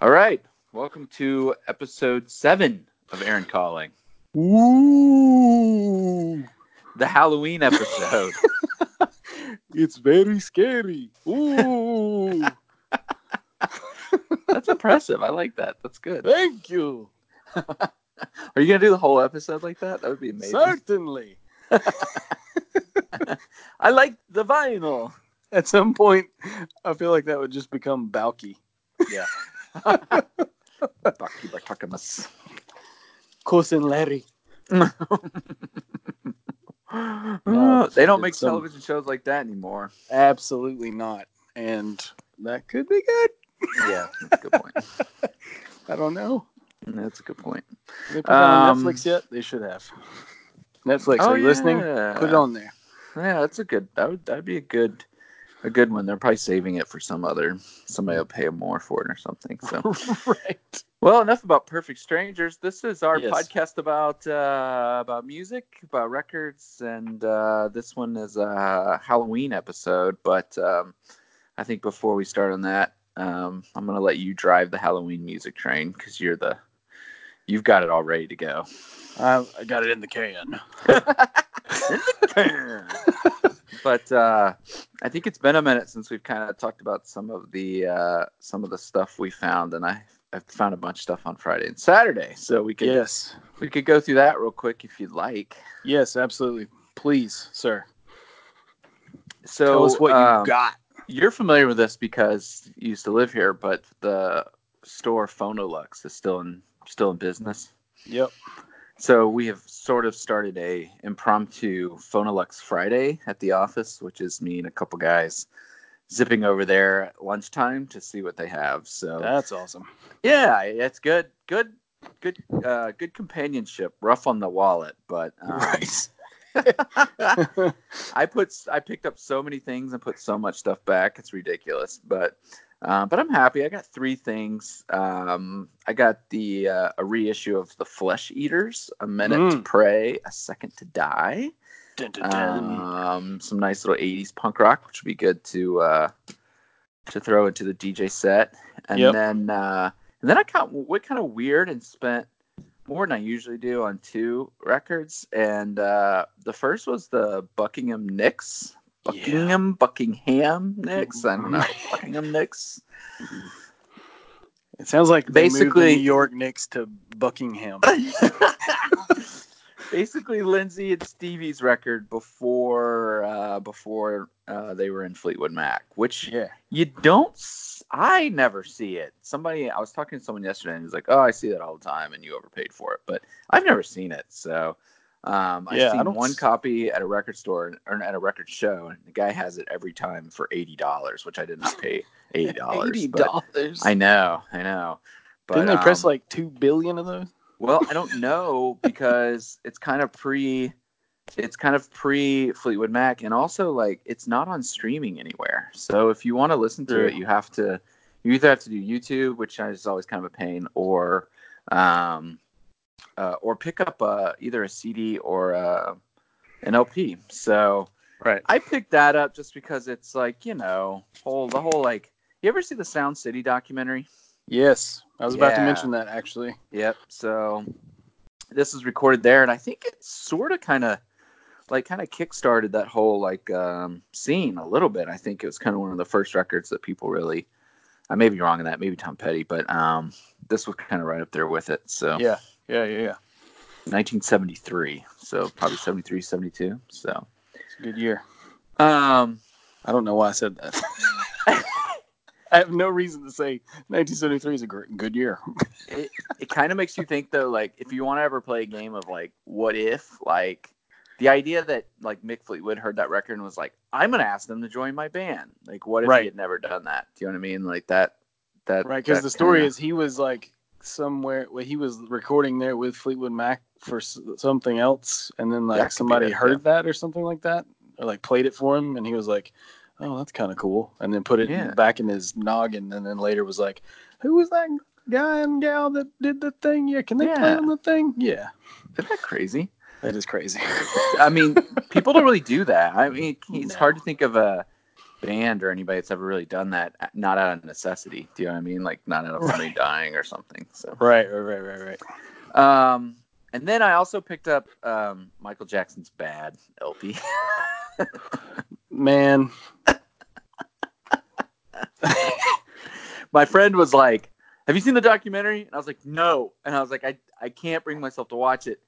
All right. Welcome to episode seven of Aaron Calling, Ooh, the Halloween episode. it's very scary. Ooh, That's impressive. I like that. That's good. thank you. Are you going to do the whole episode like that? That would be amazing. Certainly. I like the vinyl. At some point, I feel like that would just become Balki. Yeah. Balki Bartokomous. Cousin Larry. Uh, they don't make some- television shows like that anymore. Absolutely not. And that could be good. Yeah, that's a good point. I don't know. That's a good point. They put it on Um, Netflix yet? They should have. Netflix, Oh, are you listening? Put it on there. Yeah, that's a good. That would that'd be a good, a good one. They're probably saving it for some other. Somebody will pay them more for it or something. So, right. well, enough about Perfect Strangers. This is our Yes. podcast about uh, about music, about records, and uh, this one is a Halloween episode. But um, I think before we start on that, um, I'm gonna let you drive the Halloween music train because you're the, you've got it all ready to go. I, I got it in the can. but uh, I think it's been a minute since we've kind of talked about some of the uh, some of the stuff we found, and I I found a bunch of stuff on Friday and Saturday, so we could Yes. we could go through that real quick if you'd like. Yes, absolutely. Please, sir. So Tell us what um, you got. You're familiar with this because you used to live here, but the store Phonolux is still in still in business. Yep. So we have sort of started a impromptu Phonolux Friday at the office, which is me and a couple guys zipping over there at lunchtime to see what they have. So That's awesome. yeah, it's good, good, good, uh, good companionship. Rough on the wallet, but um, I put I picked up so many things and put so much stuff back. It's ridiculous, but uh, but I'm happy. I got three things. Um, I got the uh, a reissue of the Flesh Eaters, A Minute to Mm. Pray, A Second to Die. Dun, dun, dun. Um, some nice little '80s punk rock, which would be good to uh, to throw into the DJ set. And Yep. then uh, and then I got what kind of weird and spent more than I usually do on two records. And uh, the first was the Buckingham Nicks. Yeah. Buckingham, Buckingham Nicks. I don't know. Buckingham Nicks. it sounds like Basically- New York Knicks to Buckingham. Basically, Lindsey and Stevie's record before uh, before uh, they were in Fleetwood Mac, which Yeah. you don't. I never see it. Somebody I was talking to someone yesterday, and he's like, "Oh, I see that all the time, and you overpaid for it." But I've never seen it, so um, I've Yeah, seen one copy at a record store or at a record show, and the guy has it every time for eighty dollars, which I did not pay eighty dollars. Eighty dollars. I know, I know. But, Didn't they press um, like two billion of those? well, I don't know because it's kind of pre it's kind of pre Fleetwood Mac and also like it's not on streaming anywhere. So if you want to listen to True. it, you have to you either have to do YouTube, which is always kind of a pain, or um uh, or pick up uh, either a CD or uh, an LP. So Right. I picked that up just because it's like, you know, whole the whole like you ever see the Sound City documentary? Yes. I was about to mention that actually. Yep. So this is recorded there, and I think it sort of kind of like kind of kickstarted that whole like um, scene a little bit. I think it was kind of one of the first records that people really. I may be wrong in that, maybe Tom Petty, but um, this was kind of right up there with it. So Yeah. Yeah. Yeah. Yeah. 1973, so probably 73, 72. So It's a good year. um, I don't know why I said that. I have no reason to say 1973 is a great, good year. it, it kind of makes you think though like if you want to ever play a game of like what if like the idea that like mick fleetwood heard that record and was like i'm gonna ask them to join my band like what if Right. he had never done that do you know what i mean like that that right. Because the story kinda- is he was like somewhere where he was recording there with Fleetwood Mac for s- something else. And then like somebody heard that or something like that or like played it for him. And he was like, oh, that's kind of cool. And then put it Yeah. back in his noggin. And then later was like, who was that guy and gal that did the thing? Yeah. Can they play on the thing? Yeah. isn't that crazy That is crazy. i mean people don't really do that i mean it's No. hard to think of a band or anybody that's ever really done that, not out of necessity. Do you know what I mean? Like not out of somebody dying or something. So Right, right, right, right, right. um, and then I also picked up um, Michael Jackson's Bad LP. Man, My friend was like, "Have you seen the documentary?" And I was like, "No." And I was like, "I I can't bring myself to watch it."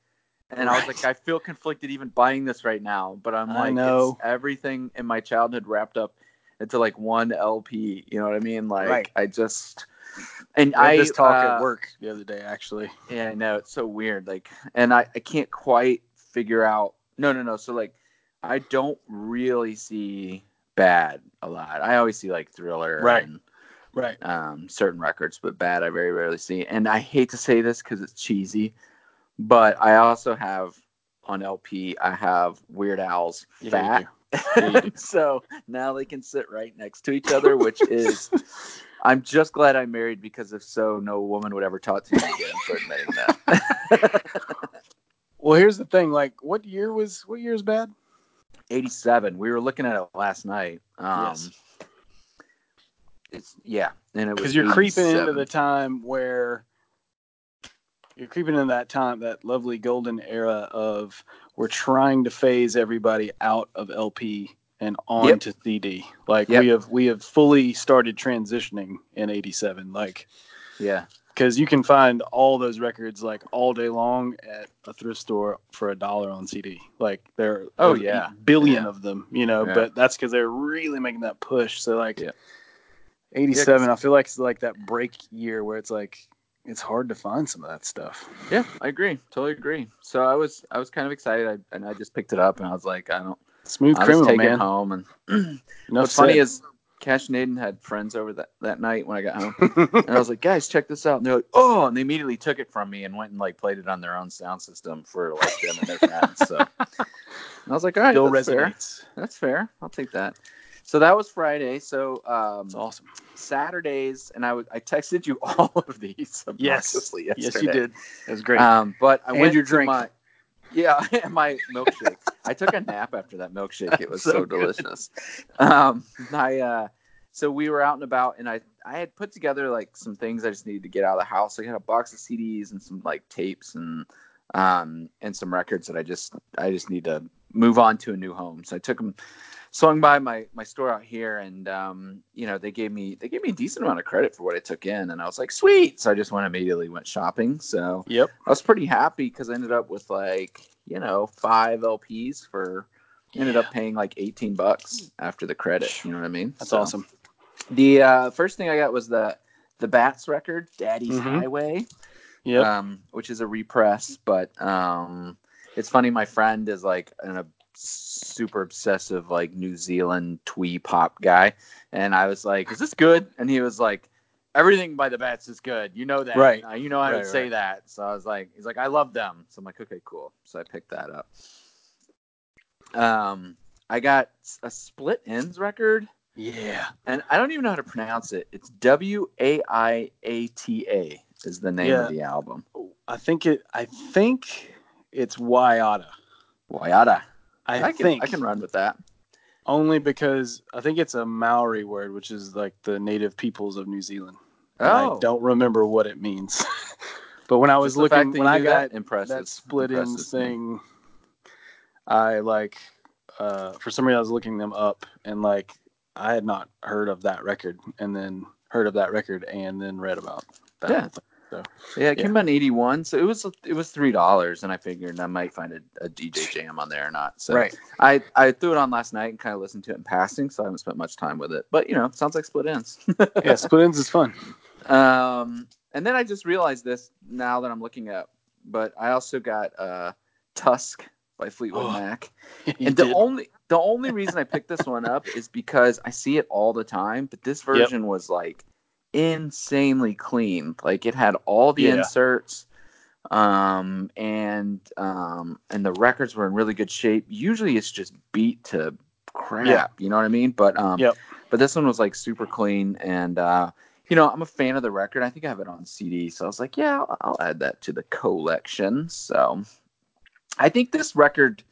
And I was like, I feel conflicted even buying this right now, but I'm like, it's everything in my childhood wrapped up into like one LP. You know what I mean? Like, Right. I just and I I had this talk uh, at work the other day, actually. Yeah, I know it's so weird. Like, and I I can't quite figure out. No, no, no. So like, I don't really see bad a lot. I always see like Thriller, Right. And, Right. um, certain records, but bad I very rarely see. And I hate to say this because it's cheesy, but I also have on LP. I have Weird Al's Yeah, you Fat. Yeah, so now they can sit right next to each other, which is. I'm just glad I'm married because if so, no woman would ever talk to me again for admitting that. Well, here's the thing. Like, what year was what year is bad? 87. We were looking at it last night. Um, Yes. It's yeah, and it was Because you're creeping into the time where you're creeping into that time, that lovely golden era of we're trying to phase everybody out of LP and onto CD. Like Yep. we have we have fully started transitioning in '87. Like yeah, because you can find all those records like all day long at a thrift store for a dollar on CD. Like there, Oh, yeah. billion Yeah. of them, you know. Yeah. But that's because they're really making that push. So like, Yeah. eighty-seven, I feel like it's like that break year where it's like it's hard to find some of that stuff. yeah, I agree, totally agree. So I was I was kind of excited, I, and I just picked it up, and I was like, I don't. Smooth I'll criminal, take it man. home, and what's funny is Cash and Aiden had friends over that that night when I got home. And I was like, guys, check this out. And they're like, oh, and they immediately took it from me and went and like played it on their own sound system for like them and their friends. So and I was like, all right, Still that's fair. resonates. That's fair. I'll take that. So that was Friday. So um, It's awesome. Saturdays, and I I texted you all of these Yes, yes, you did. It was great. Um, but I And went your to drink. my yeah, my milkshake. I took a nap after that milkshake. It was so, So delicious. Um, I uh, so we were out and about, and I I had put together like some things I just needed to get out of the house. I got a box of CDs and some like tapes and um and some records that I just I just need to move on to a new home. So I took them swung by my my store out here and um you know they gave me they gave me a decent amount of credit for what I took in and I was like sweet so I just went immediately went shopping so yep. I was pretty happy because I ended up with like you know five LPs for ended up paying like 18 bucks after the credit you know what I mean That's So, awesome. the uh, first thing I got was the the Bats record Daddy's Mhm. Highway Yeah. um, which is a repress. But um, it's funny. My friend is like an, a super obsessive like New Zealand twee pop guy, and I was like, "Is this good?" And he was like, "Everything by the Bats is good. You know that, Right. Uh, you know how Right, to say that." So I was like, "He's like, I love them." So I'm like, "Okay, cool." So I picked that up. Um, I got a Split Enz record yeah. and I don't even know how to pronounce it. It's W A I A T A is the name Yeah. of the album. I think it. I think it's Waiata. Waiata. I, I, can think I can run with that. only because I think it's a Maori word, which is like the native peoples of New Zealand. And I Oh, don't remember what it means. but when I was just looking, when I got that, impressive. that split me. thing, I like uh, for some reason I was looking them up and like I had not heard of that record, and then heard of that record, and then read about that. Yeah. Thing. Yeah, it Yeah. came out in '81, so it was it was three dollars, and I figured I might find a, a DJ jam on there or not. So Right. I I threw it on last night and kind of listened to it in passing, so I haven't spent much time with it. But you know, it sounds like Split Enz. Yeah, Split Enz is fun. Um, and then I just realized this now that I'm looking at, but I also got uh, Tusk by Fleetwood Oh, Mac. And the did. only the only reason I picked this one up is because I see it all the time, but this version was like insanely clean. Like it had all the Yeah. inserts um and um and the records were in really good shape. Usually it's just beat to crap, Yeah. you know what I mean? But um Yep. but this one was like super clean and uh you know, I'm a fan of the record. I think I have it on CD, so I was like, yeah, I'll, I'll add that to the collection. So I think this record,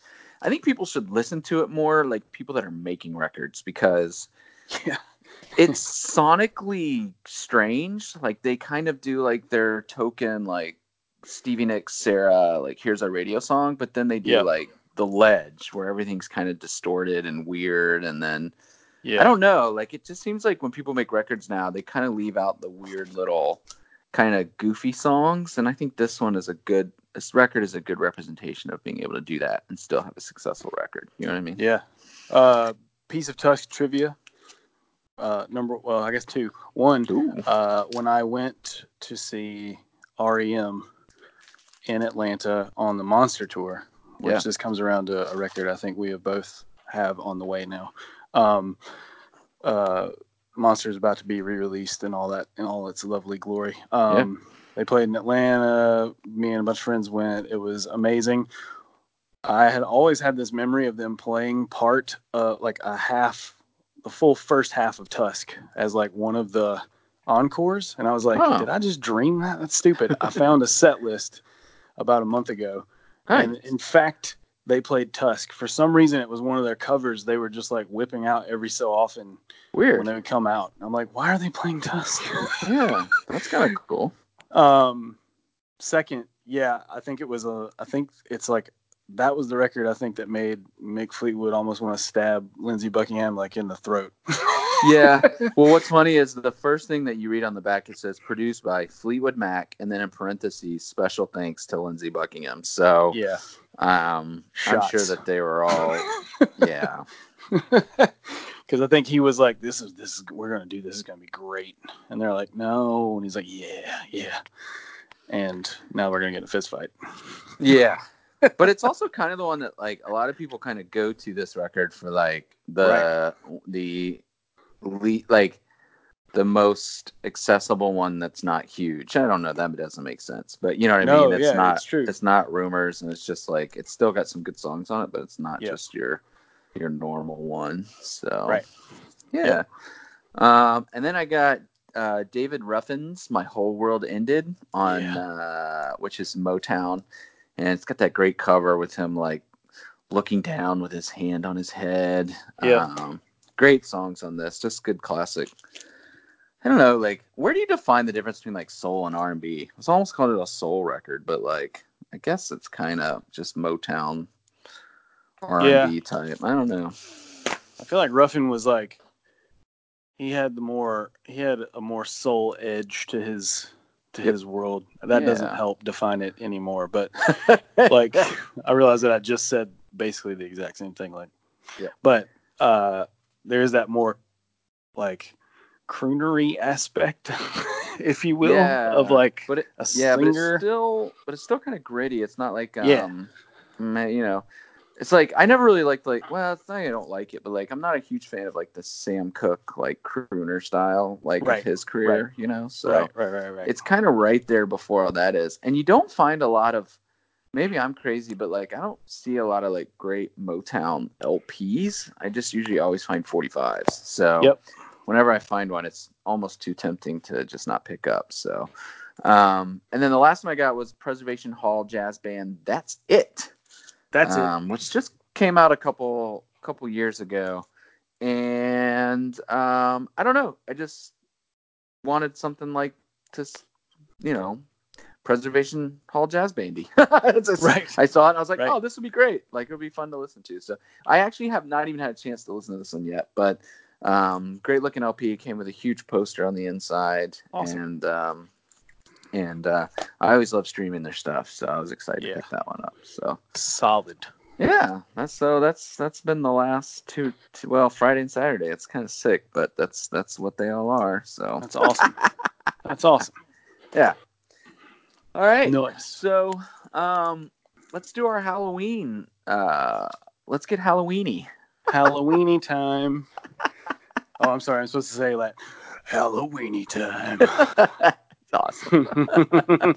I think people should listen to it more, like people that are making records, because Yeah. It's sonically strange. Like they kind of do like their token like Stevie Nicks, Sarah, like here's our radio song, but then they do Yeah. like the ledge where everything's kind of distorted and weird and then Yeah. I don't know, like it just seems like when people make records now, they kind of leave out the weird little kind of goofy songs and I think this one is a good this record is a good representation of being able to do that and still have a successful record. You know what I mean? Yeah. Uh, piece of Tusk trivia. Uh, number well, I guess two. One, uh, when I went to see REM in Atlanta on the Monster Tour, which Yeah. this comes around to a record I think we have both have on the way now. Um, uh, Monster is about to be re-released and all that in all its lovely glory. Um, They played in Atlanta. Me and a bunch of friends went. It was amazing. I had always had this memory of them playing part, uh, like a half, the full first half of Tusk as like one of the encores, and I was like, Oh. did I just dream that? That's stupid. I found a set list about a month ago, and in fact, they played Tusk. For some reason, it was one of their covers. They were just like whipping out every so often Weird. when they would come out. I'm like, why are they playing Tusk? yeah, that's kind of cool. Um, second, yeah, I think it was a. I think it's like that was the record I think that made Mick Fleetwood almost want to stab Lindsey Buckingham like in the throat. Yeah. Well, what's funny is the first thing that you read on the back it says produced by Fleetwood Mac, and then in parentheses, special thanks to Lindsey Buckingham. So, yeah, um, I'm sure that they were all, yeah, because I think he was like, "This is this is we're gonna do this. This is gonna be great," and they're like, "No," and he's like, "Yeah, yeah," and now we're gonna get a fist fight. yeah. But it's also kind of the one that like a lot of people kind of go to this record for like the the le- like the most accessible one that's not huge. I don't know that doesn't make sense, but you know what I No, mean. It's yeah, not. it's true. It's not rumors, and it's just like it's still got some good songs on it, but it's not Yeah. just your your normal one. So Right. yeah. Um, and then I got uh, David Ruffin's "My Whole World Ended" on Yeah. uh, which is Motown, and it's got that great cover with him like looking down with his hand on his head. Yeah. Um, great songs on this, just good classic. I don't know, like where do you define the difference between like soul and R and B? It's almost called it a soul record, but like I guess it's kind of just Motown R and B type. I don't know. I feel like Ruffin was like he had the more he had a more soul edge to his to his world. That doesn't help define it anymore. But like I realize that I just said basically the exact same thing. Like Yep. but uh there's that more like croonery aspect, if you will, Yeah, of like but it, a yeah, but it's still, but it's still kind of gritty. It's not like, um, Yeah. you know, it's like I never really liked like, well, it's not I don't like it, but like I'm not a huge fan of like the Sam Cooke like crooner style like Right, of his career, you know. So right, right, right, right. it's kind of right there before all that is, and you don't find a lot of. Maybe I'm crazy, but like I don't see a lot of like great Motown LPs. I just usually always find 45s. So Yep. whenever I find one, it's almost too tempting to just not pick up. So, um, and then the last one I got was Preservation Hall Jazz Band. That's it. That's it. um, Which just came out a couple couple years ago, and um, I don't know. I just wanted something like to, you know, Preservation Hall Jazz Bandy. Just- Right. I saw it. and I was like, Right. oh, this would be great. Like it would be fun to listen to. So I actually have not even had a chance to listen to this one yet, but um, great looking LP. It came with a huge poster on the inside, Awesome. and um, and uh, I always love streaming their stuff, so I was excited Yeah. to pick that one up. So Solid. yeah, that's so that's that's been the last two, two well Friday and Saturday. It's kind of sick, but that's that's what they all are. So That's awesome. That's awesome. yeah. All right. Nice. So um, let's do our Halloween. Uh, let's get Halloweeny. Halloweeny time. Oh, I'm sorry. I'm supposed to say that. Halloweeny time. It's awesome.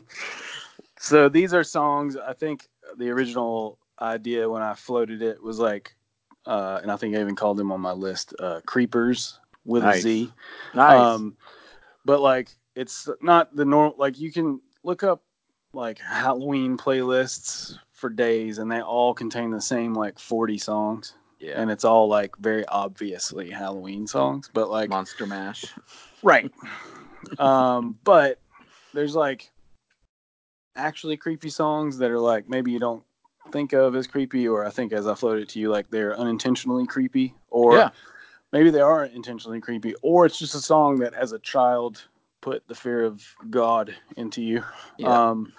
so these are songs. I think the original idea when I floated it was like, uh, and I think I even called them on my list, uh, "Creepers" with Nice. a Z. Nice. Um, but like, it's not the normal. Like, you can look up like Halloween playlists for days, and they all contain the same like 40 songs. Yeah. and it's all like very obviously Halloween songs, but like Monster Mash. right. um, but there's like actually creepy songs that are like maybe you don't think of as creepy, or I think as I floated to you, like they're unintentionally creepy, or Yeah. maybe they are intentionally creepy, or it's just a song that as a child put the fear of God into you. Yeah. Um,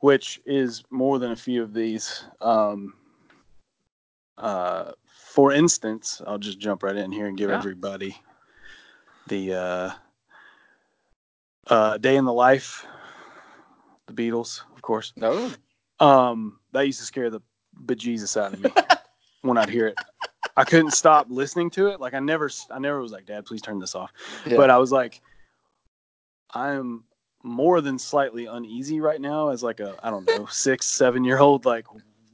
which is more than a few of these. Um, uh, for instance, I'll just jump right in here and give Yeah. everybody the uh, uh, Day in the Life, the Beatles, of course. No. Um, that used to scare the bejesus out of me when I'd hear it. I couldn't stop listening to it. Like I never, I never was like, Dad, please turn this off. Yeah. But I was like, I'm more than slightly uneasy right now as like a, I don't know, six, seven year old. Like,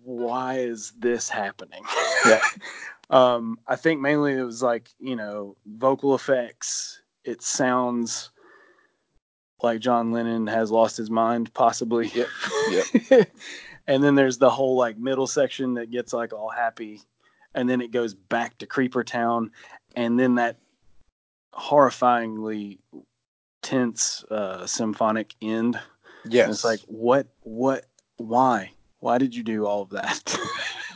why is this happening? Yeah. um, I think mainly it was like, you know, vocal effects. It sounds like John Lennon has lost his mind, possibly. Yep. Yep. and then there's the whole like middle section that gets like all happy, and then it goes back to Creeper Town, and then that horrifyingly tense uh, symphonic end. Yes. And it's like, what, what, why, why did you do all of that?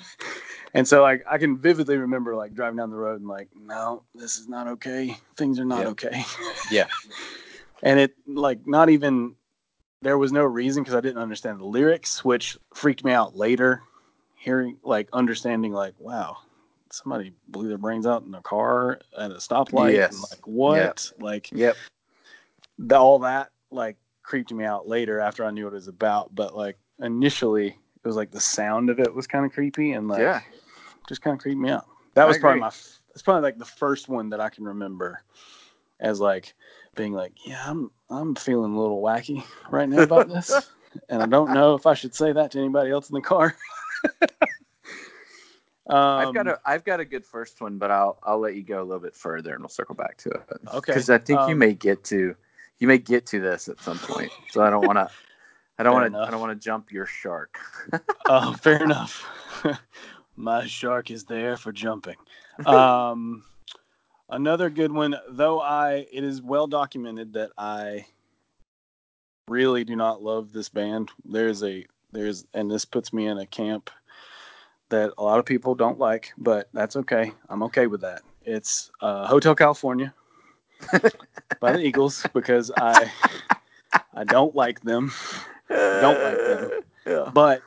and so like I can vividly remember like driving down the road and like, no, this is not okay. Things are not Yeah. okay. Yeah. And it like not even there was no reason because I didn't understand the lyrics, which freaked me out later. Hearing like understanding like, wow, somebody blew their brains out in a car at a stoplight. Yes. And like what? Like Yep. the, all that like creeped me out later after I knew what it was about. But like initially, it was like the sound of it was kind of creepy and like yeah. just kind of creeped me out. That was probably my. That's probably like the first one that I can remember as like being like, yeah, I'm I'm feeling a little wacky right now about this, and I don't know if I should say that to anybody else in the car. um, I've got a I've got a good first one, but I'll I'll let you go a little bit further and we'll circle back to it. Okay. Because I think you Um, may get to you may get to this at some point. So I don't want to I don't want to. I don't want to jump your shark. Oh, fair enough. My shark is there for jumping. Um, another good one, though. I it is well documented that I really do not love this band. There's a there's and this puts me in a camp that a lot of people don't like, but that's okay. I'm okay with that. It's uh, Hotel California by the Eagles because I I don't like them. Don't like them. Yeah. But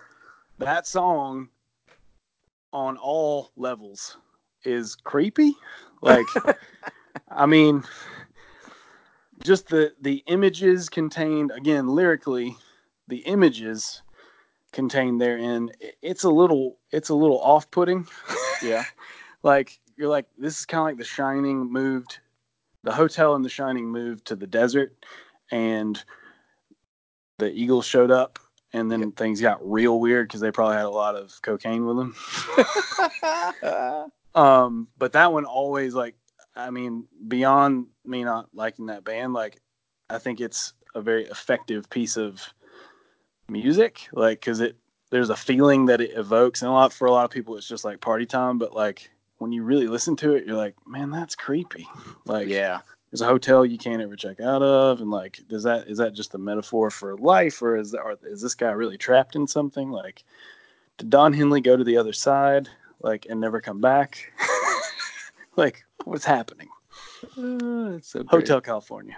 that song on all levels is creepy. Like I mean just the the images contained again lyrically the images contained therein it's a little it's a little off-putting Yeah. like you're like this is kind of like the shining moved the hotel in the shining moved to the desert and the eagles showed up and then Yep. things got real weird because they probably had a lot of cocaine with them um but that one always like i mean beyond me not liking that band like i think it's a very effective piece of music like because it there's a feeling that it evokes. And a lot for a lot of people it's just like party time. But like when you really listen to it you're like man that's creepy. Like yeah. there's a hotel you can't ever check out of. And like does that is that just a metaphor for life? Or is that or is this guy really trapped in something? Like did don henley go to the other side like and never come back like what's happening Uh, it's so great. hotel california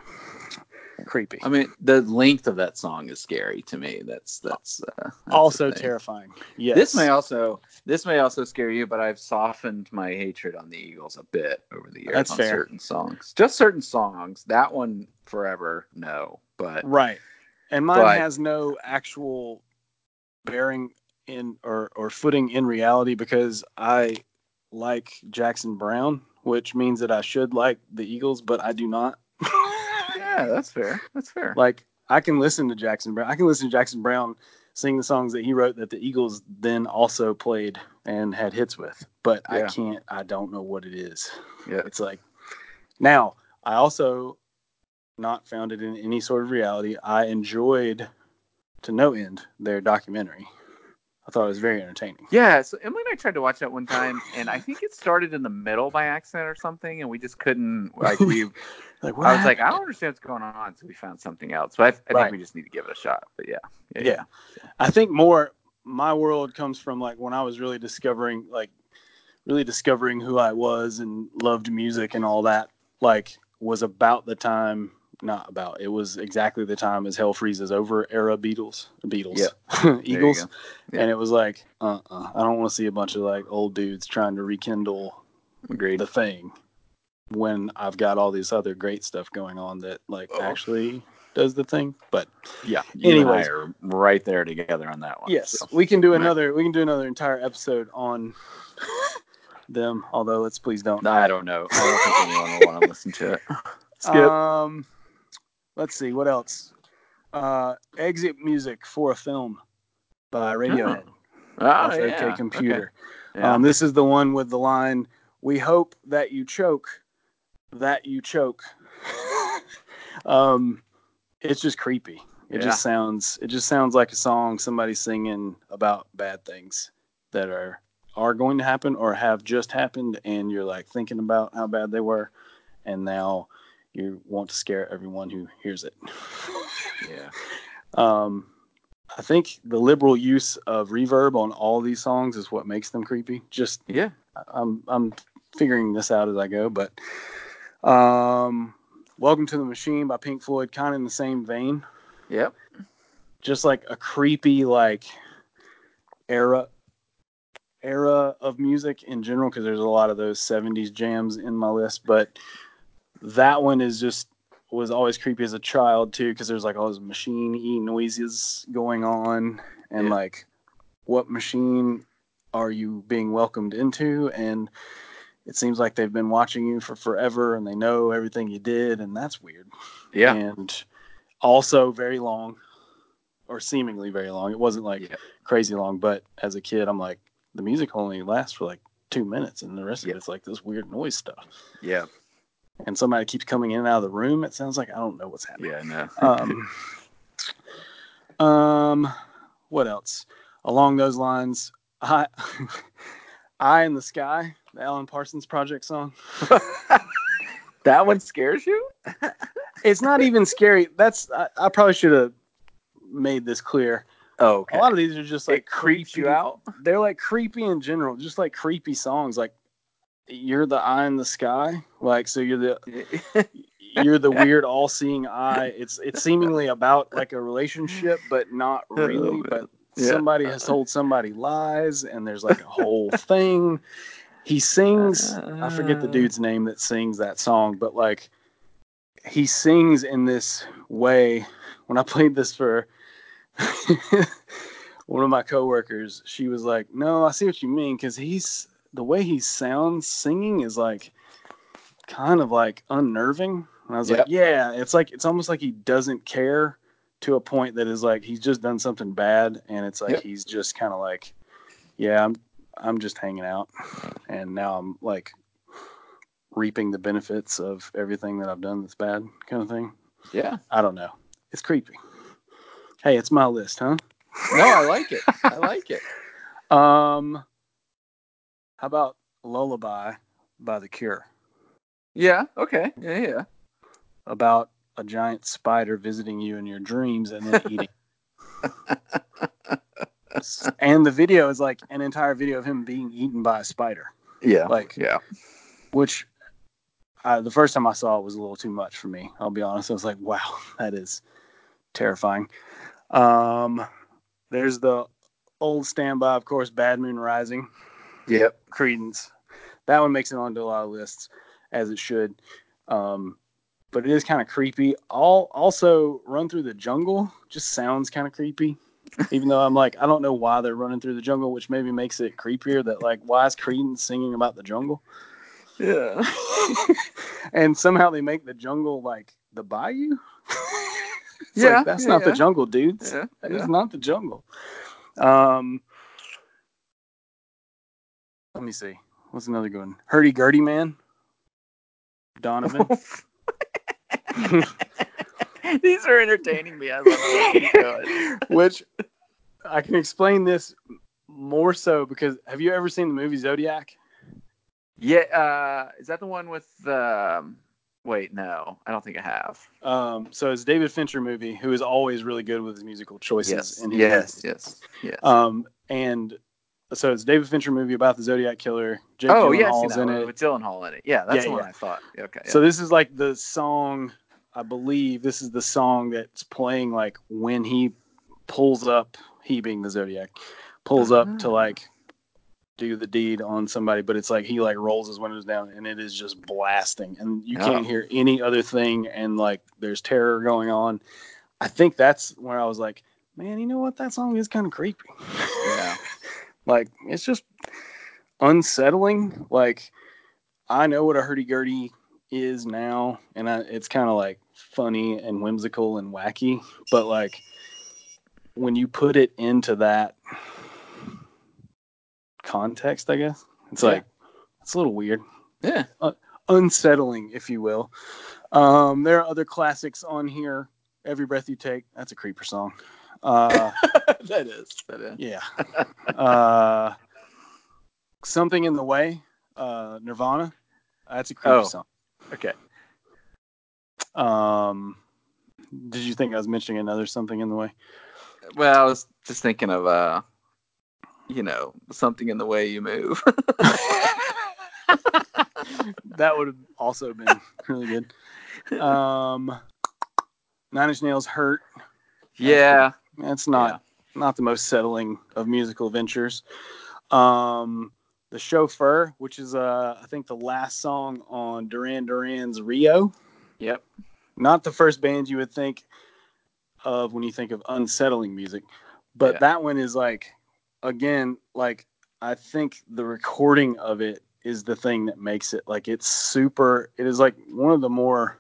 creepy I mean, the length of that song is scary to me. That's that's, uh, that's also terrifying yes This may also this may also scare you, but I've softened my hatred on the Eagles a bit over the years That's on fair. certain songs. Just certain songs. That one forever, no. But right and mine But- has no actual bearing in or or footing in reality because i like Jackson Browne which means that i should like the eagles but i do not yeah, that's fair. That's fair. like I can listen to Jackson Browne. I can listen to Jackson Browne sing the songs that he wrote that the Eagles then also played and had hits with. But I can't. I don't know what it is. Yeah. It's like now I also not founded in any sort of reality. I enjoyed to no end their documentary. I thought it was very entertaining. Yeah, so Emily and I tried to watch that one time, and I think it started in the middle by accident or something, and we just couldn't like we. Like I was like, I don't understand what's going on, so we found something else. But I, I Right. think we just need to give it a shot. But yeah, yeah, yeah. I think more my world comes from like when I was really discovering like really discovering who I was and loved music and all that like was about the time not about it was exactly the time as Hell Freezes Over era Beatles Beatles Eagles. Yeah. and it was like uh uh I don't want to see a bunch of like old dudes trying to rekindle agreed. the thing when I've got all this other great stuff going on that like Oh. actually does the thing but Yeah, you Anyways. are right there together on that one. Yes, so. we can do another. We can do another entire episode on them. Although, let's please don't. I don't know. I don't think anyone will want to listen to it. Skip. Um, let's see what else. Uh, exit music for a film by Radiohead oh, off yeah. OK Computer. Okay. Yeah. Um, this is the one with the line, "We hope that you choke, that you choke." um, it's just creepy. It Yeah. just sounds. It just sounds like a song somebody singing about bad things that are are going to happen or have just happened, and you're like thinking about how bad they were, and now you want to scare everyone who hears it. yeah. Um, I think the liberal use of reverb on all these songs is what makes them creepy. Just Yeah. I'm I'm figuring this out as I go, but um, Welcome to the Machine by Pink Floyd, kind of in the same vein, Yep. just like a creepy like era era of music in general because there's a lot of those 70s jams in my list, but that one is just was always creepy as a child too because there's like all those machine e noises going on and Yeah. like what machine are you being welcomed into and it seems like they've been watching you for forever and they know everything you did and that's weird Yeah. and also very long or seemingly very long it wasn't like Yeah. crazy long but as a kid i'm like the music only lasts for like two minutes and the rest Yeah. of it's like this weird noise stuff Yeah. And somebody keeps coming in and out of the room it sounds like i don't know what's happening Yeah. No. um, um, what else? Along those lines, I, Eye in the sky, the Alan Parsons Project song. that one scares you? It's not even scary. That's I, I probably should have made this clear. Oh, okay. A lot of these are just like it creeps you creepy- out. They're like creepy in general, just like creepy songs. Like you're the eye in the sky. Like so, you're the you're the weird all-seeing eye. It's it's seemingly about like a relationship, but not really. But Yeah. somebody has told somebody lies, and there's like a whole thing. He sings. I forget the Uh. dude's name that sings that song, but like he sings in this way. When I played this for one of my coworkers, she was like, "No, I see what you mean," because he's the way he sounds singing is like kind of like unnerving. And I was Yep. like, "Yeah, it's like it's almost like he doesn't care to a point that is like he's just done something bad, and it's like Yep. he's just kind of like, yeah, I'm I'm just hanging out, and now I'm like." reaping the benefits of everything that I've done that's bad kind of thing. Yeah. I don't know. It's creepy. Hey, it's my list, huh? No, I like it. I like it. Um how about Lullaby by The Cure? Yeah. Okay. Yeah. Yeah. About a giant spider visiting you in your dreams and then eating. and the video is like an entire video of him being eaten by a spider, Yeah. Like- yeah. which uh, the first time I saw it was a little too much for me. I'll be honest. I was like, wow, that is terrifying. Um, there's the old standby, of course, Bad Moon Rising, Yep. Creedence. That one makes it onto a lot of lists, as it should. Um, but it is kind of creepy. All also run through the jungle just sounds kind of creepy. Even though I'm like, I don't know why they're running through the jungle, which maybe makes it creepier. That like, why is Creedence singing about the jungle? Yeah. and somehow they make the jungle like the bayou. It's Yeah, like, that's yeah, not the jungle, dudes. Yeah. That yeah. is not the jungle. Um, let me see. What's another good one? Hurdy Gurdy Man. Donovan. These are entertaining me. I love it. Which I can explain this more so because have you ever seen the movie Zodiac? Yeah, uh, is that the one with um wait, no. I don't think I have. Um, so it's David Fincher movie who is always really good with his musical choices. Yes. Yes, movies. yes, yes. Um, and so it's a David Fincher movie about the Zodiac killer. Jake oh, yeah, I've Gyllenhaal's seen that in it. with Gyllenhaal in it. Yeah, that's Yeah, the one yeah. I thought. Okay. So this is like the song. I believe this is the song that's playing like when he pulls up. He being the Zodiac pulls up to Ah. like do the deed on somebody, but it's like he like rolls his windows down and it is just blasting, and you Oh. can't hear any other thing, and like there's terror going on. I think that's where I was like, man, you know what? That song is kind of creepy. Yeah. like it's just unsettling. Like I know what a hurdy gurdy is now, and I, it's kind of like funny and whimsical and wacky, but like when you put it into that context, I guess it's Yeah. like it's a little weird, Yeah. unsettling, if you will. Um, there are other classics on here. Every breath you take, that's a creeper song. Uh, that is. That is. Yeah. uh, something in the way. Uh, Nirvana. That's a creepy Oh. song. Okay. Um, did you think I was mentioning another something in the way? Well, I was just thinking of uh you know, something in the way you move. that would have also been really good. Um, Nine Inch Nails hurt. yeah. That's not not the most settling of musical ventures. Um, the chauffeur, which is uh, I think the last song on Duran Duran's Rio. Yep. not the first band you would think of when you think of unsettling music but Yeah. that one is like again like i think the recording of it is the thing that makes it like it's super it is like one of the more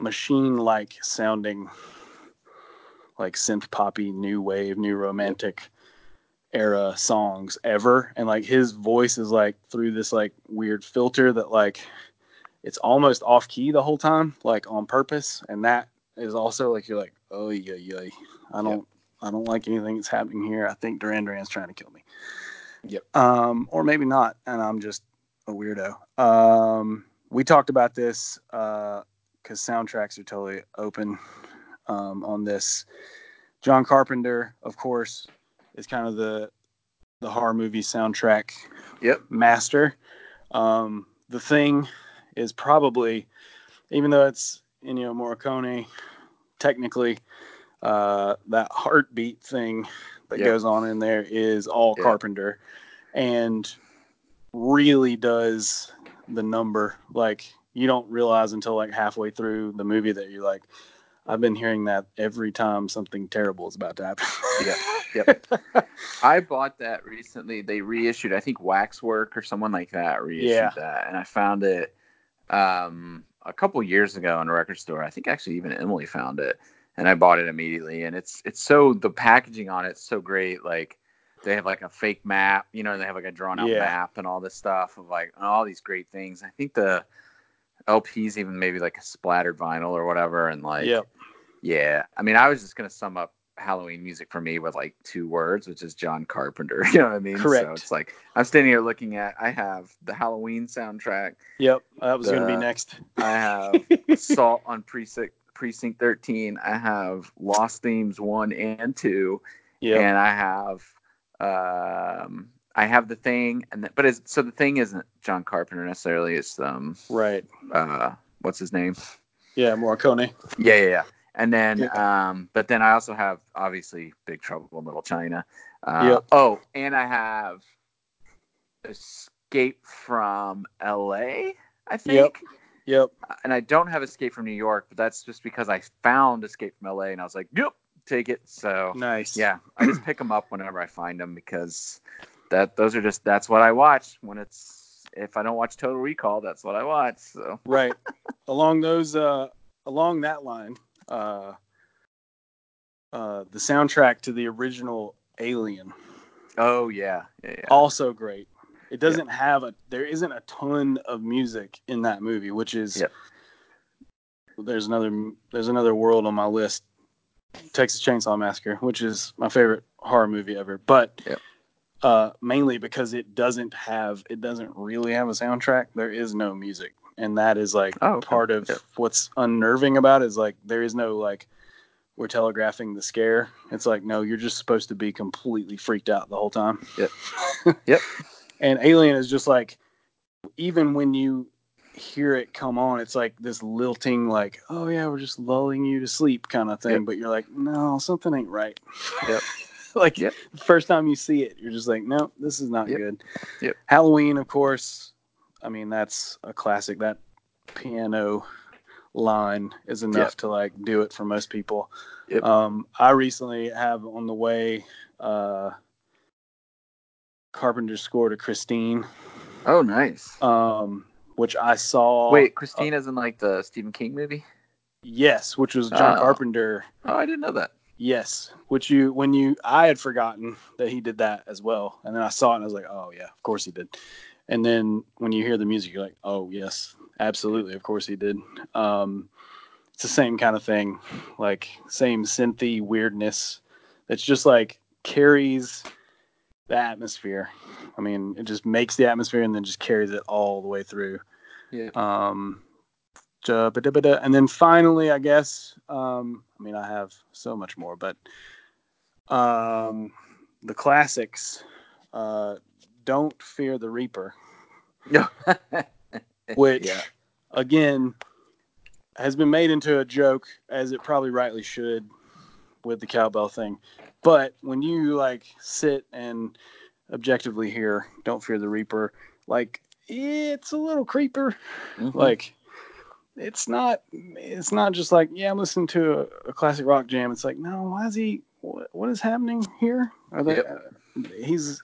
machine like sounding like synth poppy new wave new romantic era songs ever. And like his voice is like through this like weird filter that like it's almost off key the whole time like on purpose. And that is also like you're like oh yeah yeah. I don't i don't like anything that's happening here. I think duran duran's trying to kill me. Yep. um or maybe not and i'm just a weirdo. Um we talked about this uh because soundtracks are totally open um on this john carpenter of course is kind of the the horror movie soundtrack Yep. master um the thing is probably even though it's Ennio Morricone technically uh that heartbeat thing that Yep. goes on in there is all Yeah. Carpenter and really does the number like you don't realize until like halfway through the movie that you're like I've been hearing that every time something terrible is about to happen. yeah, Yep. I bought that recently. They reissued, I think Waxwork or someone like that reissued Yeah. that, and I found it um, a couple years ago in a record store. I think actually even Emily found it, and I bought it immediately. And it's it's so the packaging on it's so great. Like they have like a fake map, you know, they have like a drawn out Yeah. map and all this stuff of like all these great things. I think the LP's even maybe like a splattered vinyl or whatever, and like yep. yeah, I mean, I was just gonna sum up Halloween music for me with like two words, which is John Carpenter. You know what I mean? Correct. So it's like I'm standing here looking at. I have the Halloween soundtrack. Yep. That was going to be next. I have Assault on Precinct Precinct 13. I have Lost Themes one and two, Yeah. and I have um I have the thing, and th- but it's, so the thing isn't John Carpenter necessarily. It's um right. uh what's his name? Yeah, Morricone. Yeah, yeah, yeah. And then, Yeah. um, but then I also have obviously Big Trouble in Little China. Uh, Yep. Oh, and I have Escape from L.A. I think. Yep. And I don't have Escape from New York, but that's just because I found Escape from L.A. and I was like, "Yep, take it." So Nice. yeah, I just pick them up whenever I find them because that those are just that's what I watch when it's if I don't watch Total Recall, that's what I watch. So right along those uh along that line uh uh the soundtrack to the original alien oh yeah, yeah, yeah. also great it doesn't have a there isn't a ton of music in that movie which is Yep. there's another there's another world on my list Texas Chainsaw Massacre, which is my favorite horror movie ever. But Yep. Uh, mainly because it doesn't have, it doesn't really have a soundtrack. There is no music, and that is like Oh, okay. part of Yep. what's unnerving about it is like there is no like we're telegraphing the scare. It's like no, you're just supposed to be completely freaked out the whole time. Yep. Yep. And Alien is just like even when you hear it come on, it's like this lilting, like, oh yeah, we're just lulling you to sleep kind of thing. Yep. But you're like, no, something ain't right. Yep. like Yep. first time you see it, you're just like, no, this is not Yep. good. Yep. Halloween, of course. I mean, that's a classic. That piano line is enough Yep. to like do it for most people. Yep. Um, I recently have on the way uh, Carpenter's score to Christine, Oh, nice. um, which I saw. Wait, Christine isn't like the Stephen King movie? Yes, which was John Oh. Carpenter. Oh, I didn't know that. Yes, which you when you I had forgotten that he did that as well, and then I saw it and I was like, oh yeah, of course he did. And then when you hear the music, you're like, oh yes, absolutely, of course he did. Um, it's the same kind of thing, like same synthy weirdness. It's just like carries the atmosphere. I mean, it just makes the atmosphere and then just carries it all the way through. Yeah. Um. And then finally, I guess, um, I mean, I have so much more, but um, the classics, uh, Don't Fear the Reaper, which, Yeah. again, has been made into a joke, as it probably rightly should with the cowbell thing. But when you like sit and objectively hear Don't Fear the Reaper, like, it's a little creeper. Mhm. like it's not it's not just like yeah i'm listening to a, a classic rock jam it's like no why is he what, what is happening here are they Yep. uh, he's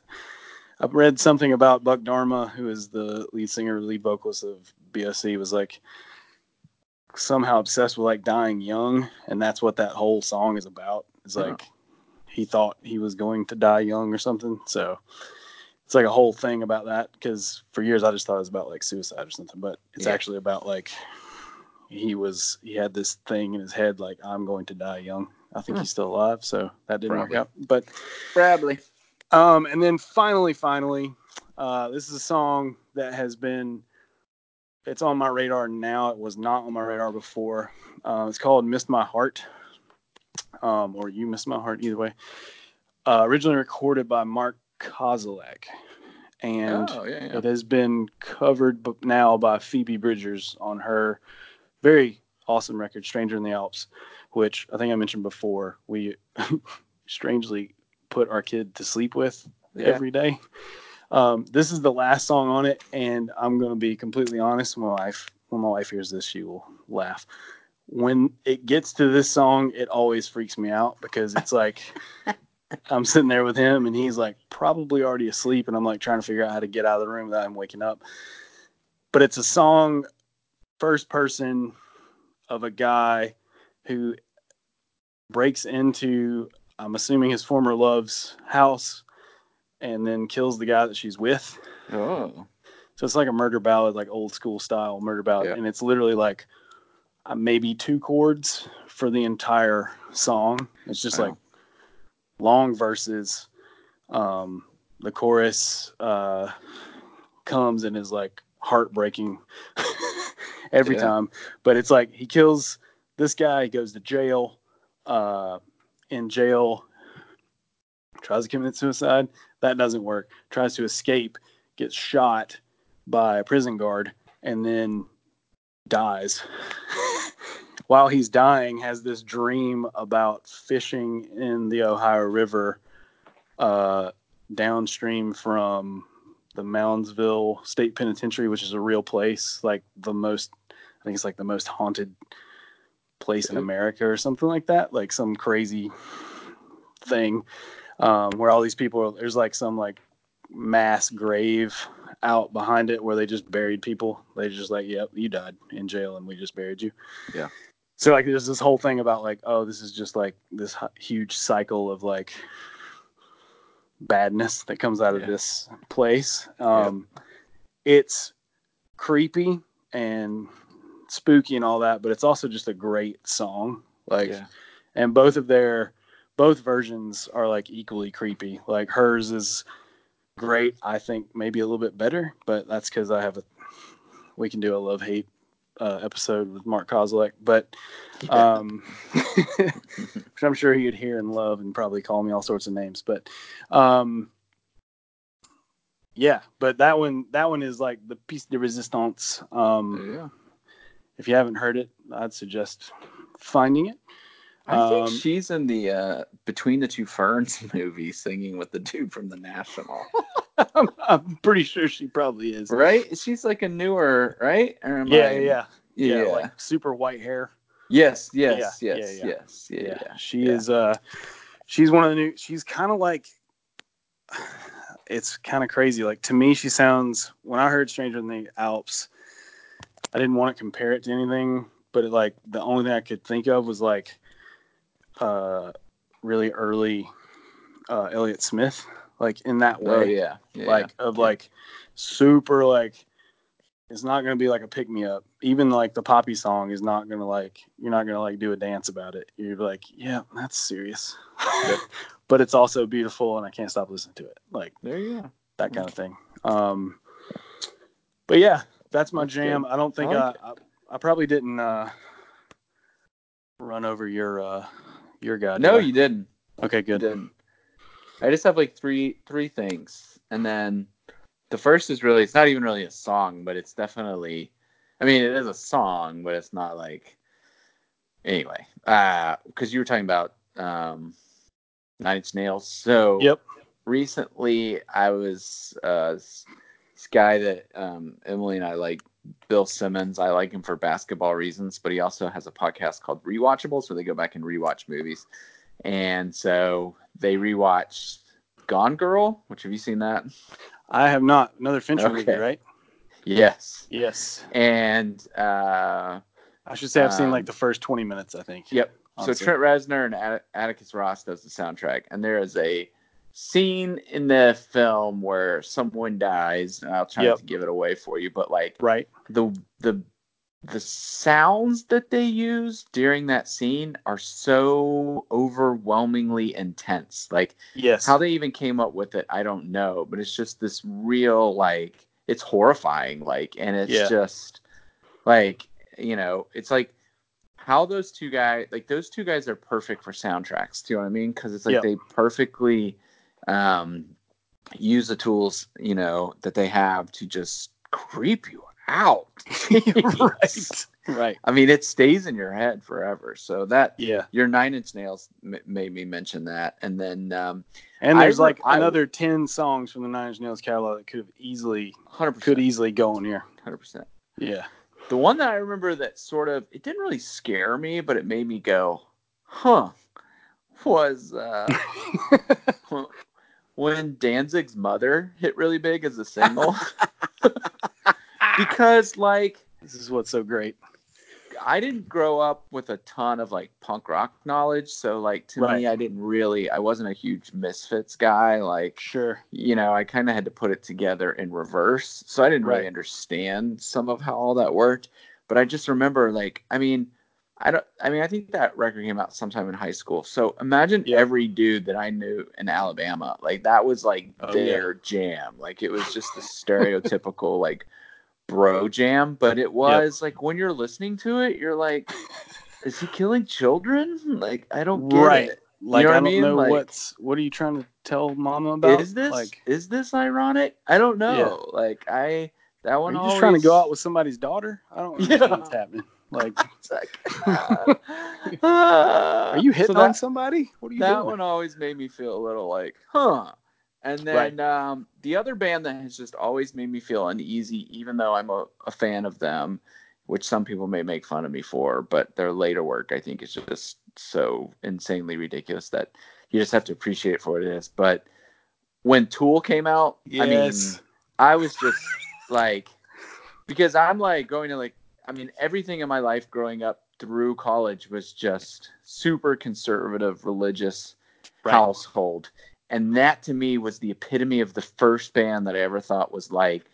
i've read something about buck dharma who is the lead singer lead vocalist of bsc was like somehow obsessed with like dying young and that's what that whole song is about it's Huh. like he thought he was going to die young or something so it's like a whole thing about that because for years I just thought it was about like suicide or something, but it's Yeah. actually about like he was he had this thing in his head like I'm going to die young. I think Hmm. he's still alive, so that didn't Probably. work out. But Bradley. um, and then finally, finally, uh, this is a song that has been it's on my radar now. It was not on my radar before. Uh, it's called "Missed My Heart," um, or "You Missed My Heart," either way. Uh, originally recorded by Mark Kozelek, and oh, yeah, yeah. it has been covered b- now by Phoebe Bridgers on her very awesome record, Stranger in the Alps, which I think I mentioned before. We strangely put our kid to sleep with Yeah. every day. Um, this is the last song on it, and I'm going to be completely honest. My wife, when my wife hears this, she will laugh. When it gets to this song, it always freaks me out because it's like I'm sitting there with him, and he's like probably already asleep, and I'm like trying to figure out how to get out of the room without him waking up. But it's a song, first person, of a guy who breaks into, I'm assuming his former love's house, and then kills the guy that she's with. Oh. So it's like a murder ballad, like old school style murder ballad, Yeah. and it's literally like uh, maybe two chords for the entire song. It's just Wow. like long verses. Um, the chorus uh, comes and is like heartbreaking every Yeah. time, but it's like he kills this guy, he goes to jail. Uh, in jail, tries to commit suicide. That doesn't work. Tries to escape, gets shot by a prison guard, and then dies. While he's dying, has this dream about fishing in the Ohio River, uh, downstream from the Moundsville State Penitentiary, which is a real place, like the most, think it's like the most haunted place in America or something like that, like some crazy thing um, where all these people are, there's like some like mass grave out behind it where they just buried people. They just like, yep, you died in jail and we just buried you. Yeah. So like, there's this whole thing about like, oh, this is just like this huge cycle of like badness that comes out of Yeah. this place. Um, It's creepy and spooky and all that, but it's also just a great song. Like, yeah. and both of their both versions are like equally creepy. Like hers is great. I think maybe a little bit better, but that's because I have a. We can do a love hate uh, episode with Mark Kozelek, but um, which I'm sure he'd hear and love and probably call me all sorts of names. But um, yeah, but that one that one is like the piece de resistance. Um, yeah. If you haven't heard it, I'd suggest finding it. I think Um, she's in the uh, Between the Two Ferns movie singing with the dude from the National. I'm, I'm pretty sure she probably is. right? She's like a newer, right? Yeah, I- yeah, yeah. yeah, like super white hair. yes, yes, Yeah, yes, yeah, yes, yeah, she is. Uh, she's one of the new. She's kind of like. It's kind of crazy. Like to me, she sounds. When I heard "Stranger in the Alps," I didn't want to compare it to anything, but it, like the only thing I could think of was like, uh, really early, uh, Elliott Smith, like in that way. Oh yeah, yeah. like of like super like it's not gonna be like a pick me up. Even like the poppy song is not gonna like you're not gonna like do a dance about it. You're like, yeah, that's serious. but it's also beautiful and I can't stop listening to it. Like there you go. that kind of thing. Um but yeah, that's my jam. I don't think I I, like I, I probably didn't uh run over your uh your guy. No, you didn't. okay, good. didn't. I just have like three three things, and then the first is really it's not even really a song, but it's definitely. I mean, it is a song, but it's not like. Anyway, uh, because you were talking about um, Nine Inch Nails, so Yep. recently I was uh, this guy that um, Emily and I like, Bill Simmons. I like him for basketball reasons, but he also has a podcast called Rewatchables where they go back and rewatch movies. And so they rewatched Gone Girl, which have you seen that? I have not. Another Fincher movie, right? Yes. Yes. And uh, I should say I've seen Um, like the first 20 minutes, I think. Yep. Honestly. So Trent Reznor and Atticus Ross does the soundtrack, and there is a scene in the film where someone dies. And I'll try Yep. to give it away for you, but like Right. the the the sounds that they use during that scene are so overwhelmingly intense. Like Yes. how they even came up with it, I don't know, but it's just this real like it's horrifying like and it's Yeah. just like you know, it's like how those two guys like those two guys are perfect for soundtracks. Do you know what I mean? Cuz it's like Yep. they perfectly um use the tools, you know, that they have to just creep you out. right. Right. I mean, it stays in your head forever. So that Yeah. your Nine Inch Nails m- made me mention that, and then um, And there's re- like I- another 10 songs from the Nine Inch Nails catalog that could have easily hundred could easily go in here. hundred percent. Yeah. The one that I remember that sort of it didn't really scare me, but it made me go, "Huh," was uh, when Danzig's mother hit really big as a single. because like This is what's so great. I didn't grow up with a ton of like punk rock knowledge, so like to Right. me, I didn't really, I wasn't a huge Misfits guy. Like, Sure. you know, I kind of had to put it together in reverse, so I didn't really understand some of how all that worked. But I just remember, like, I mean, I don't, I mean, I think that record came out sometime in high school. So imagine Yeah. every dude that I knew in Alabama, like that was like Oh, their jam. Like it was just the stereotypical like bro jam. But it was like when you're listening to it, you're like, is he killing children? Like I don't get Right. it. Like know what I don't know Like- what's what are you trying to tell mama about? Is this like is this ironic? I don't know. Like I that one. are you always just trying to go out with somebody's daughter? I don't understand Yeah. what's happening. Like like, ah. are you hitting So that- on somebody? What are you that doing? one always made me feel a little like, huh. And then um, the other band that has just always made me feel uneasy, even though I'm a, a fan of them, which some people may make fun of me for, but their later work I think is just so insanely ridiculous that you just have to appreciate it for what it is. But when Tool came out, I mean, I was just like, because I'm like going to like, I mean, everything in my life growing up through college was just super conservative, religious Right. household. And that to me was the epitome of the first band that I ever thought was like,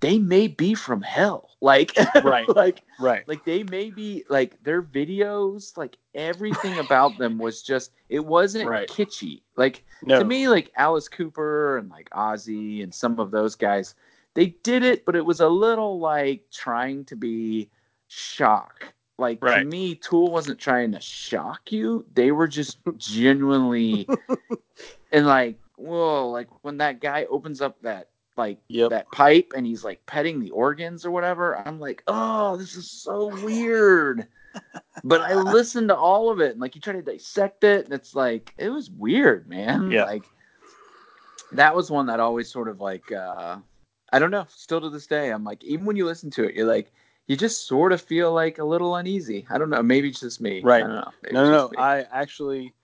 they may be from hell. Like Right. like Right. like they may be like their videos, like everything about them was just it wasn't Right. kitschy. Like No. to me, like Alice Cooper and like Ozzy and some of those guys, they did it, but it was a little like trying to be shock. Like to me, Tool wasn't trying to shock you. They were just genuinely and like, whoa, like when that guy opens up that like Yep. that pipe and he's like petting the organs or whatever, I'm like, oh, this is so weird. but I listened to all of it and like you try to dissect it, and it's like it was weird, man. Yeah. Like that was one that always sort of like uh I don't know, still to this day, I'm like, even when you listen to it, you're like you just sort of feel like a little uneasy. I don't know. Maybe it's just me. Right. I don't know. Maybe No, no, no. I actually,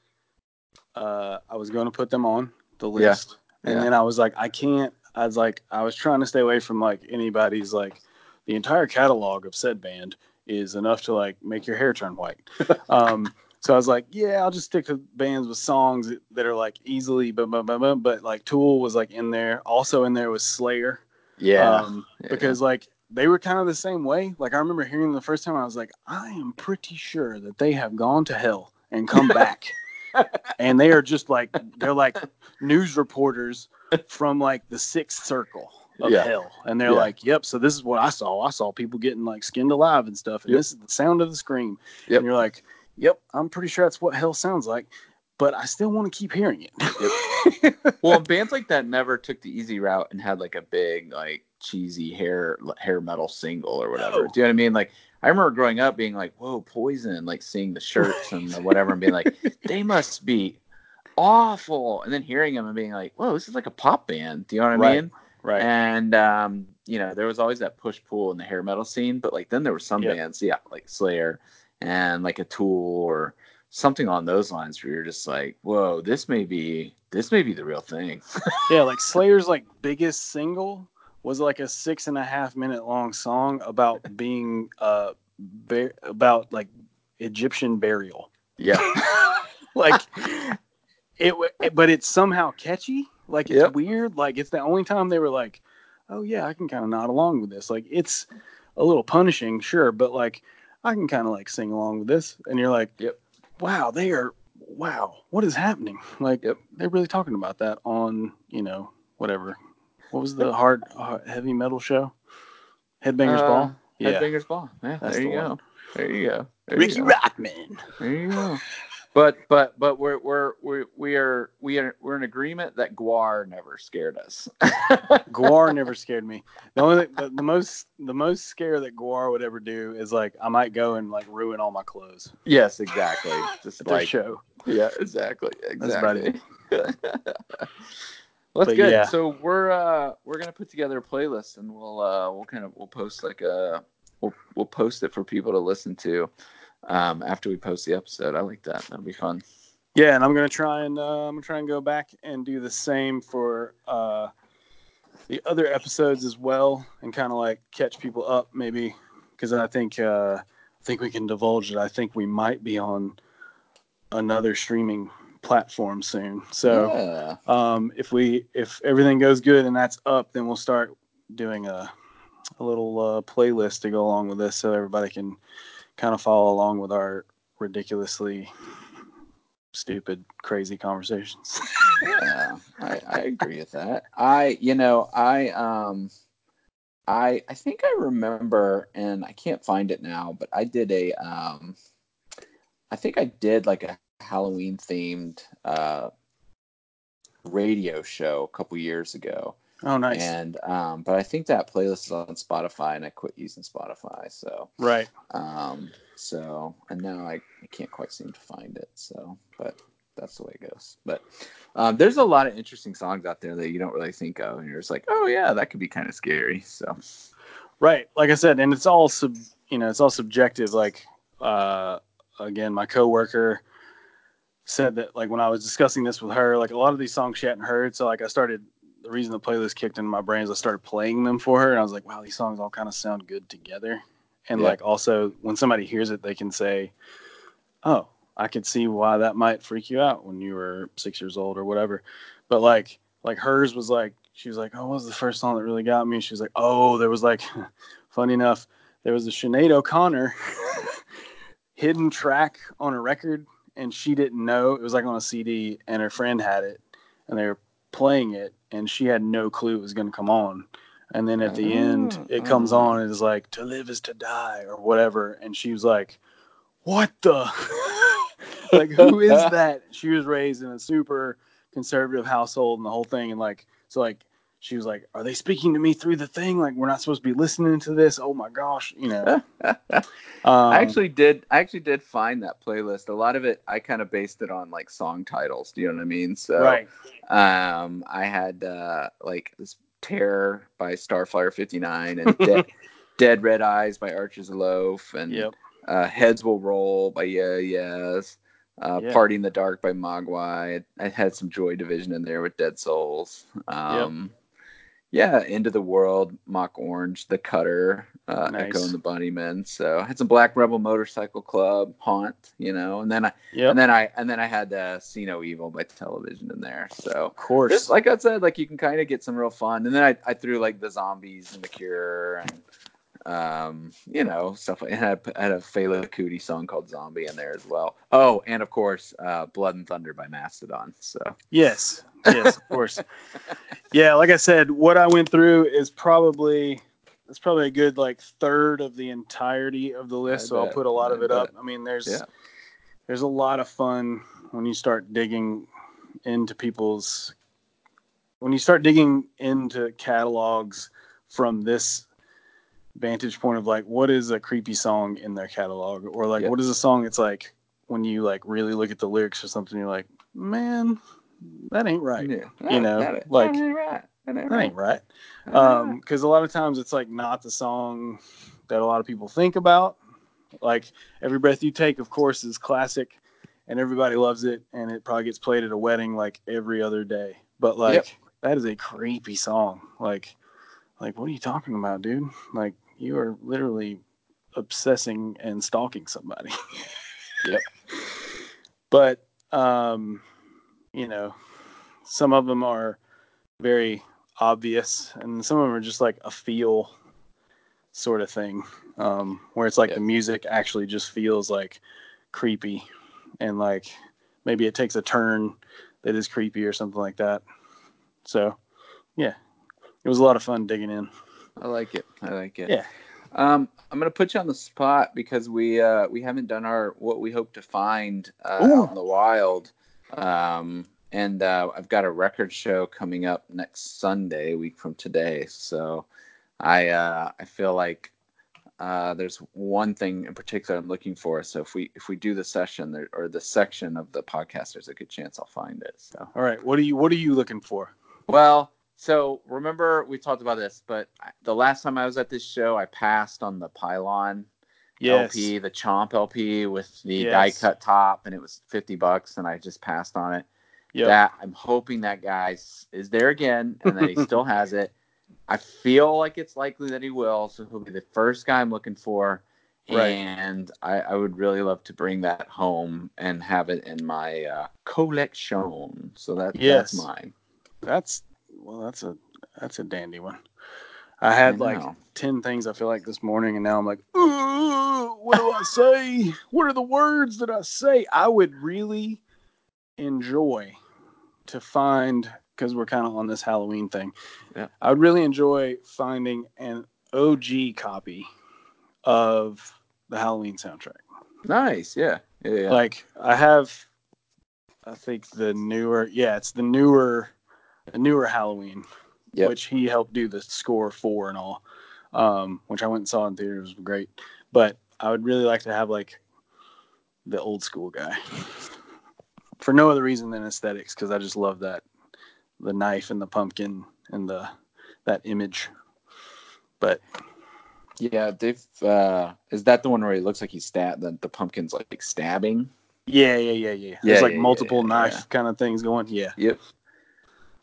uh, I was going to put them on the Yeah. list, and Yeah. then I was like, I can't. I was like, I was trying to stay away from like anybody's like the entire catalog of said band is enough to like make your hair turn white. um, so I was like, yeah, I'll just stick to bands with songs that- that are like easily, but but but but like Tool was like in there. Also in there was Slayer. yeah. um, yeah. because like they were kind of the same way. Like I remember hearing the first time, I was like, I am pretty sure that they have gone to hell and come back, and they are just like they're like news reporters from like the sixth circle of Yeah. hell, and they're Yeah. like, yep. So this is what I saw. I saw people getting like skinned alive and stuff, and Yep. this is the sound of the scream. Yep. And you're like, yep, I'm pretty sure that's what hell sounds like. But I still want to keep hearing it. well, bands like that never took the easy route and had like a big like cheesy hair hair metal single or whatever. No. Do you know what I mean? Like I remember growing up being like, "Whoa, Poison!" Like seeing the shirts and the whatever, and being like, "They must be awful," and then hearing them and being like, "Whoa, this is like a pop band." Do you know what I Right. mean? right. And um, you know, there was always that push pull in the hair metal scene, but like then there were some Yeah. bands, yeah, like Slayer and like a Tool or something on those lines where you're just like, whoa, this may be this may be the real thing. Yeah, like Slayer's like biggest single was like a six and a half minute long song about being uh about like Egyptian burial. yeah. Like it, but it's somehow catchy. Like it's Yep. weird. Like it's the only time they were like, oh yeah, I can kind of nod along with this. Like it's a little punishing, sure, but like I can kind of like sing along with this. And you're like, Yep. Wow, they are. Wow, what is happening? Like Yep. they're really talking about that on you know whatever. What was the hard uh, heavy metal show? Headbangers Uh, Ball. Yeah, Headbangers Ball. Yeah, That's there you the go. one. There you go. There Riki you go. Rachtman. There you go. But but but we're we're we're we are we are we're in agreement that Gwar never scared us. Gwar never scared me. The only the, the most the most scare that Gwar would ever do is like I might go and like ruin all my clothes yes, exactly. Just like show. yeah, exactly. That's about Exactly. Well, that's But good. yeah. So we're uh we're gonna put together a playlist and we'll uh we'll kind of we'll post like a we'll we'll post it for people to listen to um after we post the episode. I like that. That'll be fun. Yeah, and I'm gonna try and uh, I'm gonna try and go back and do the same for uh, the other episodes as well, and kind of like catch people up maybe because I think uh, I think we can divulge it. I think we might be on another streaming platform soon. So yeah. um, if we if everything goes good and that's up, then we'll start doing a a little uh, playlist to go along with this, so everybody can kind of follow along with our ridiculously stupid, crazy conversations. yeah, I, I agree with that. I, you know, I, um, I, I think I remember, and I can't find it now, but I did a, um, I think I did like a Halloween themed, uh, radio show a couple years ago. Oh, nice. And, um, but I think that playlist is on Spotify and I quit using Spotify. So, right. um, so, and now I, I can't quite seem to find it. So, but that's the way it goes. But um, there's a lot of interesting songs out there that you don't really think of, and you're just like, oh yeah, that could be kind of scary. So, Right. Like I said, and it's all sub, you know, it's all subjective. Like, uh, again, my coworker said that like when I was discussing this with her, like a lot of these songs she hadn't heard. So like I started, the reason the playlist kicked into my brain is I started playing them for her, and I was like, wow, these songs all kind of sound good together. And Yeah. like also when somebody hears it, they can say, oh, I could see why that might freak you out when you were six years old or whatever. But like, like hers was like she was like, "Oh, what was the first song that really got me?" She was like, "Oh, there was like, funny enough, there was a Sinead O'Connor hidden track on a record, and she didn't know it was like on a CD, and her friend had it, and they were playing it, and she had no clue it was going to come on." And then at the end, it comes Oh. on and it's like, "To live is to die," or whatever, and she was like, "What the?" like who is that she was raised in a super conservative household and the whole thing and like so like she was like are they speaking to me through the thing like we're not supposed to be listening to this oh my gosh you know um, I actually did. I actually did find that playlist. A lot of it, I kind of based it on like song titles. Do you know what I mean? So, right um, I had uh, like this "Terror" by Starflyer '59 and Dead, "Dead Red Eyes" by Archers Loaf and yep uh, "Heads Will Roll" by Yeah Yes. Uh, Yeah. "Party in the Dark" by Mogwai. I had some Joy Division in there with Dead Souls. Um, Yeah, End of the World, Mock Orange, The Cutter, uh, Nice. Echo and the Bunnymen. So I had some Black Rebel Motorcycle Club, Haunt, you know, and then I yep and then I and then I had uh, See No Evil by Television in there. So of course just like I said, like you can kind of get some real fun. And then I, I threw like the zombies and the Cure and um, you know stuff. I had, had a Fela Kuti song called Zombie in there as well. Oh, and of course, uh, Blood and Thunder by Mastodon. So yes yes of course yeah like i said what i went through is probably it's probably a good like third of the entirety of the list I so i'll put a lot of I it up i mean there's yeah, there's a lot of fun when you start digging into people's when you start digging into catalogs from this vantage point of like what is a creepy song in their catalog or like Yep. what is a song it's like when you like really look at the lyrics or something you're like man that ain't right yeah. you know, that, ain't- like- that ain't right. That ain't that right. ain't right That ain't right. um because a lot of times it's like not the song that a lot of people think about like every breath you take of course is classic and everybody loves it and it probably gets played at a wedding like every other day but like Yep. that is a creepy song like like what are you talking about dude like you are literally obsessing and stalking somebody Yep. but um you know some of them are very obvious and some of them are just like a feel sort of thing um where it's like Yep. the music actually just feels like creepy and like maybe it takes a turn that is creepy or something like that so yeah it was a lot of fun digging in I like it. I like it. yeah Um, I'm gonna put you on the spot because we uh we haven't done our what we hope to find uh, out in the wild. Um, and uh, I've got a record show coming up next Sunday, a week from today. So I uh I feel like uh there's one thing in particular I'm looking for. So if we if we do the session there, or the section of the podcast, there's a good chance I'll find it. So all right what are you what are you looking for well, so remember we talked about this, but the last time I was at this show, I passed on the Pylon yes LP, the Chomp LP with the Yes. die cut top, and it was fifty bucks, and I just passed on it. Yep. That I'm hoping that guy is there again, and that he still has it. I feel like it's likely that he will, so he'll be the first guy I'm looking for. Right. And I, I would really love to bring that home and have it in my uh, collection. So that Yes. that's mine. That's well, that's a that's a dandy one. I had I like ten things I feel like this morning, and now I'm like, what do I say? What are the words that I say? I would really enjoy to find because we're kind of on this Halloween thing. Yeah. I would really enjoy finding an OG copy of the Halloween soundtrack. Nice, yeah, yeah, yeah. Like I have, I think the newer, yeah, it's the newer, newer Halloween, Yep. which he helped do the score for and all, um, which I went and saw in theaters was great. But I would really like to have like the old school guy for no other reason than aesthetics, because I just love that the knife and the pumpkin and the that image. But Yeah, they've. Uh, is that the one where he looks like he's stabbed? The, the pumpkin's like stabbing. yeah, yeah, yeah, yeah. There's like yeah, multiple yeah, knife yeah. kind of things going. Yeah. Yep.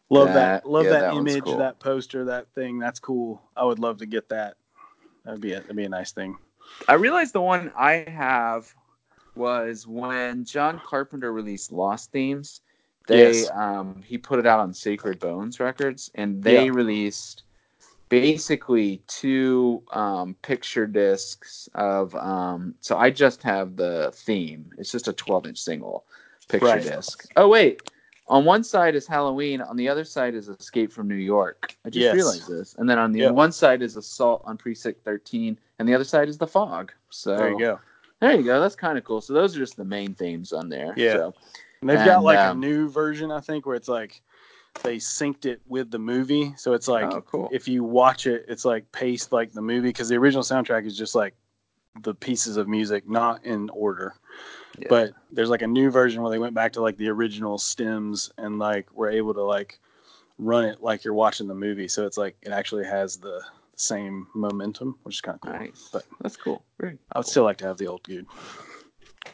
Love that. That- love yeah, that, that image, cool. that poster, that thing. That's cool. I would love to get that. That'd be a, that'd be a nice thing. I realized the one I have was when John Carpenter released Lost Themes. They Yes. um he put it out on Sacred Bones Records, and they Yeah. released basically two um picture discs of um. So I just have the theme. It's just a 12 inch single picture Right. disc. Oh wait. On one side is Halloween, on the other side is Escape from New York. I just Yes. realized this. And then on the Yeah. one side is Assault on Precinct 13, and the other side is The Fog. So There you go. there you go. That's kind of cool. So those are just the main themes on there. Yeah. So, And they've got like um, a new version, I think, where it's like they synced it with the movie. So it's like oh, cool. if you watch it, it's like paced like the movie because the original soundtrack is just like the pieces of music, not in order. Yeah. But there's like a new version where they went back to like the original stems and like were able to like run it like you're watching the movie. So it's like it actually has the same momentum, which is kind of cool. nice. But That's cool. Very I would still like to have the old dude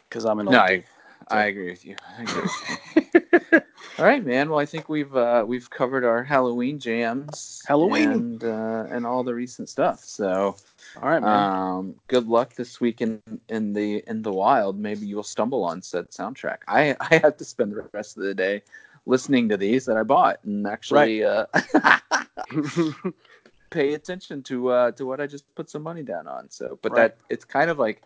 because I'm an old No, dude. I, I agree with you. I agree with you. All right, man. Well, I think we've uh, we've covered our Halloween jams, Halloween. and uh, and all the recent stuff. So, All right, man. um, good luck this week in, in the in the wild. Maybe you'll stumble on said soundtrack. I I have to spend the rest of the day listening to these that I bought and actually uh, pay attention to uh to what I just put some money down on. So, but Right. that it's kind of like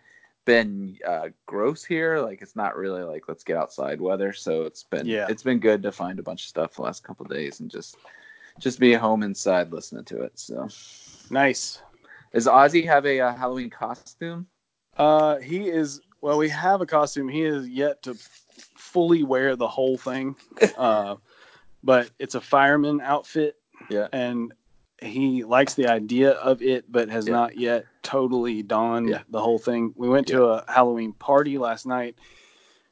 been uh gross here. Like it's not really like let's get outside weather. So it's been Yeah. it's been good to find a bunch of stuff the last couple of days and just just be home inside listening to it. So, nice. does Ozzy have a uh, Halloween costume? Uh, he is. Well, we have a costume. He is yet to fully wear the whole thing. Uh, but it's a fireman outfit. Yeah. And he likes the idea of it, but has Yeah. not yet totally donned Yeah. the whole thing. We went to a Halloween party last night.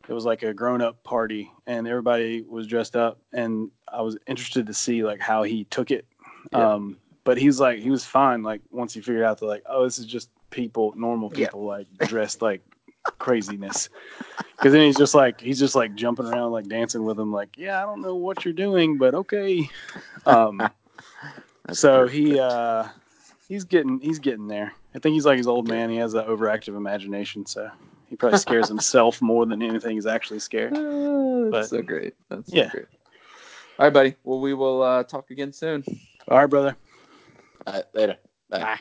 It was like a grown-up party, and everybody was dressed up. And I was interested to see like how he took it. Yeah. Um, but he's like he was fine. Like once he figured out that like oh this is just people, normal Yeah. people like dressed like craziness. Because then he's just like he's just like jumping around like dancing with him like yeah I don't know what you're doing but okay. Um, so perfect. he uh he's getting he's getting there. I think he's like his old man. He has that overactive imagination, so he probably scares himself more than anything he's actually scared. Ah, but- that's so great. That's Yeah. so great. All right, buddy. Well, we will uh, talk again soon. All right, brother. All right, later. Bye. Bye.